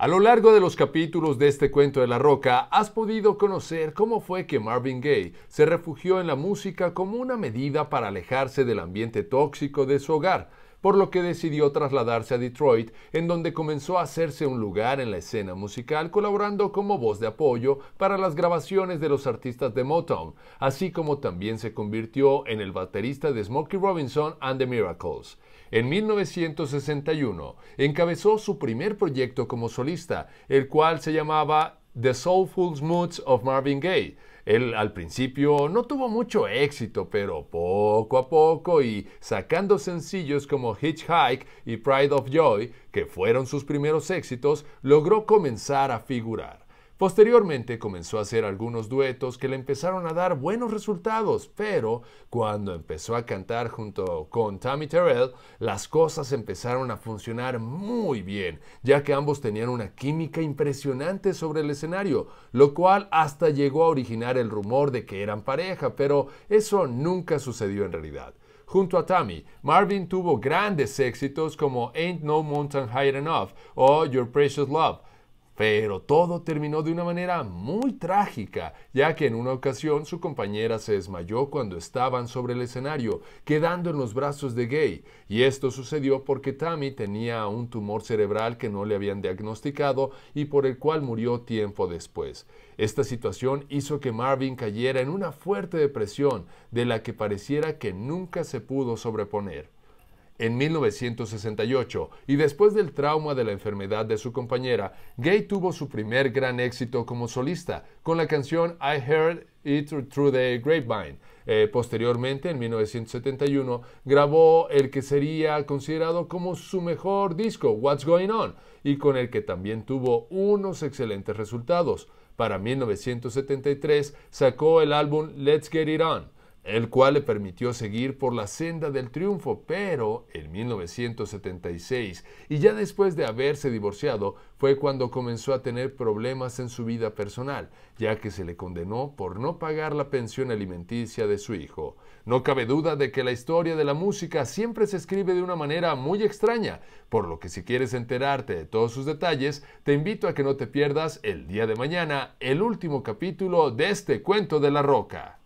A lo largo de los capítulos de este cuento de la roca, has podido conocer cómo fue que Marvin Gaye se refugió en la música como una medida para alejarse del ambiente tóxico de su hogar, por lo que decidió trasladarse a Detroit, en donde comenzó a hacerse un lugar en la escena musical colaborando como voz de apoyo para las grabaciones de los artistas de Motown, así como también se convirtió en el baterista de Smokey Robinson and the Miracles. En 1961 encabezó su primer proyecto como solista, el cual se llamaba The Soulful Moods of Marvin Gaye, él al principio no tuvo mucho éxito, pero poco a poco y sacando sencillos como Hitchhike y Pride of Joy, que fueron sus primeros éxitos, logró comenzar a figurar. Posteriormente comenzó a hacer algunos duetos que le empezaron a dar buenos resultados, pero cuando empezó a cantar junto con Tammy Terrell, las cosas empezaron a funcionar muy bien, ya que ambos tenían una química impresionante sobre el escenario, lo cual hasta llegó a originar el rumor de que eran pareja, pero eso nunca sucedió en realidad. Junto a Tammy, Marvin tuvo grandes éxitos como Ain't No Mountain High Enough o Your Precious Love, pero todo terminó de una manera muy trágica, ya que en una ocasión su compañera se desmayó cuando estaban sobre el escenario, quedando en los brazos de Gay, y esto sucedió porque Tammy tenía un tumor cerebral que no le habían diagnosticado y por el cual murió tiempo después. Esta situación hizo que Marvin cayera en una fuerte depresión de la que pareciera que nunca se pudo sobreponer en 1968 y después del trauma de la enfermedad de su compañera, Gay tuvo su primer gran éxito como solista con la canción I Heard It Through the Grapevine. Eh, posteriormente, en 1971, grabó el que sería considerado como su mejor disco, What's Going On, y con el que también tuvo unos excelentes resultados. Para 1973 sacó el álbum Let's Get It On el cual le permitió seguir por la senda del triunfo, pero en 1976, y ya después de haberse divorciado, fue cuando comenzó a tener problemas en su vida personal, ya que se le condenó por no pagar la pensión alimenticia de su hijo. No cabe duda de que la historia de la música siempre se escribe de una manera muy extraña, por lo que si quieres enterarte de todos sus detalles, te invito a que no te pierdas el día de mañana el último capítulo de este cuento de la roca.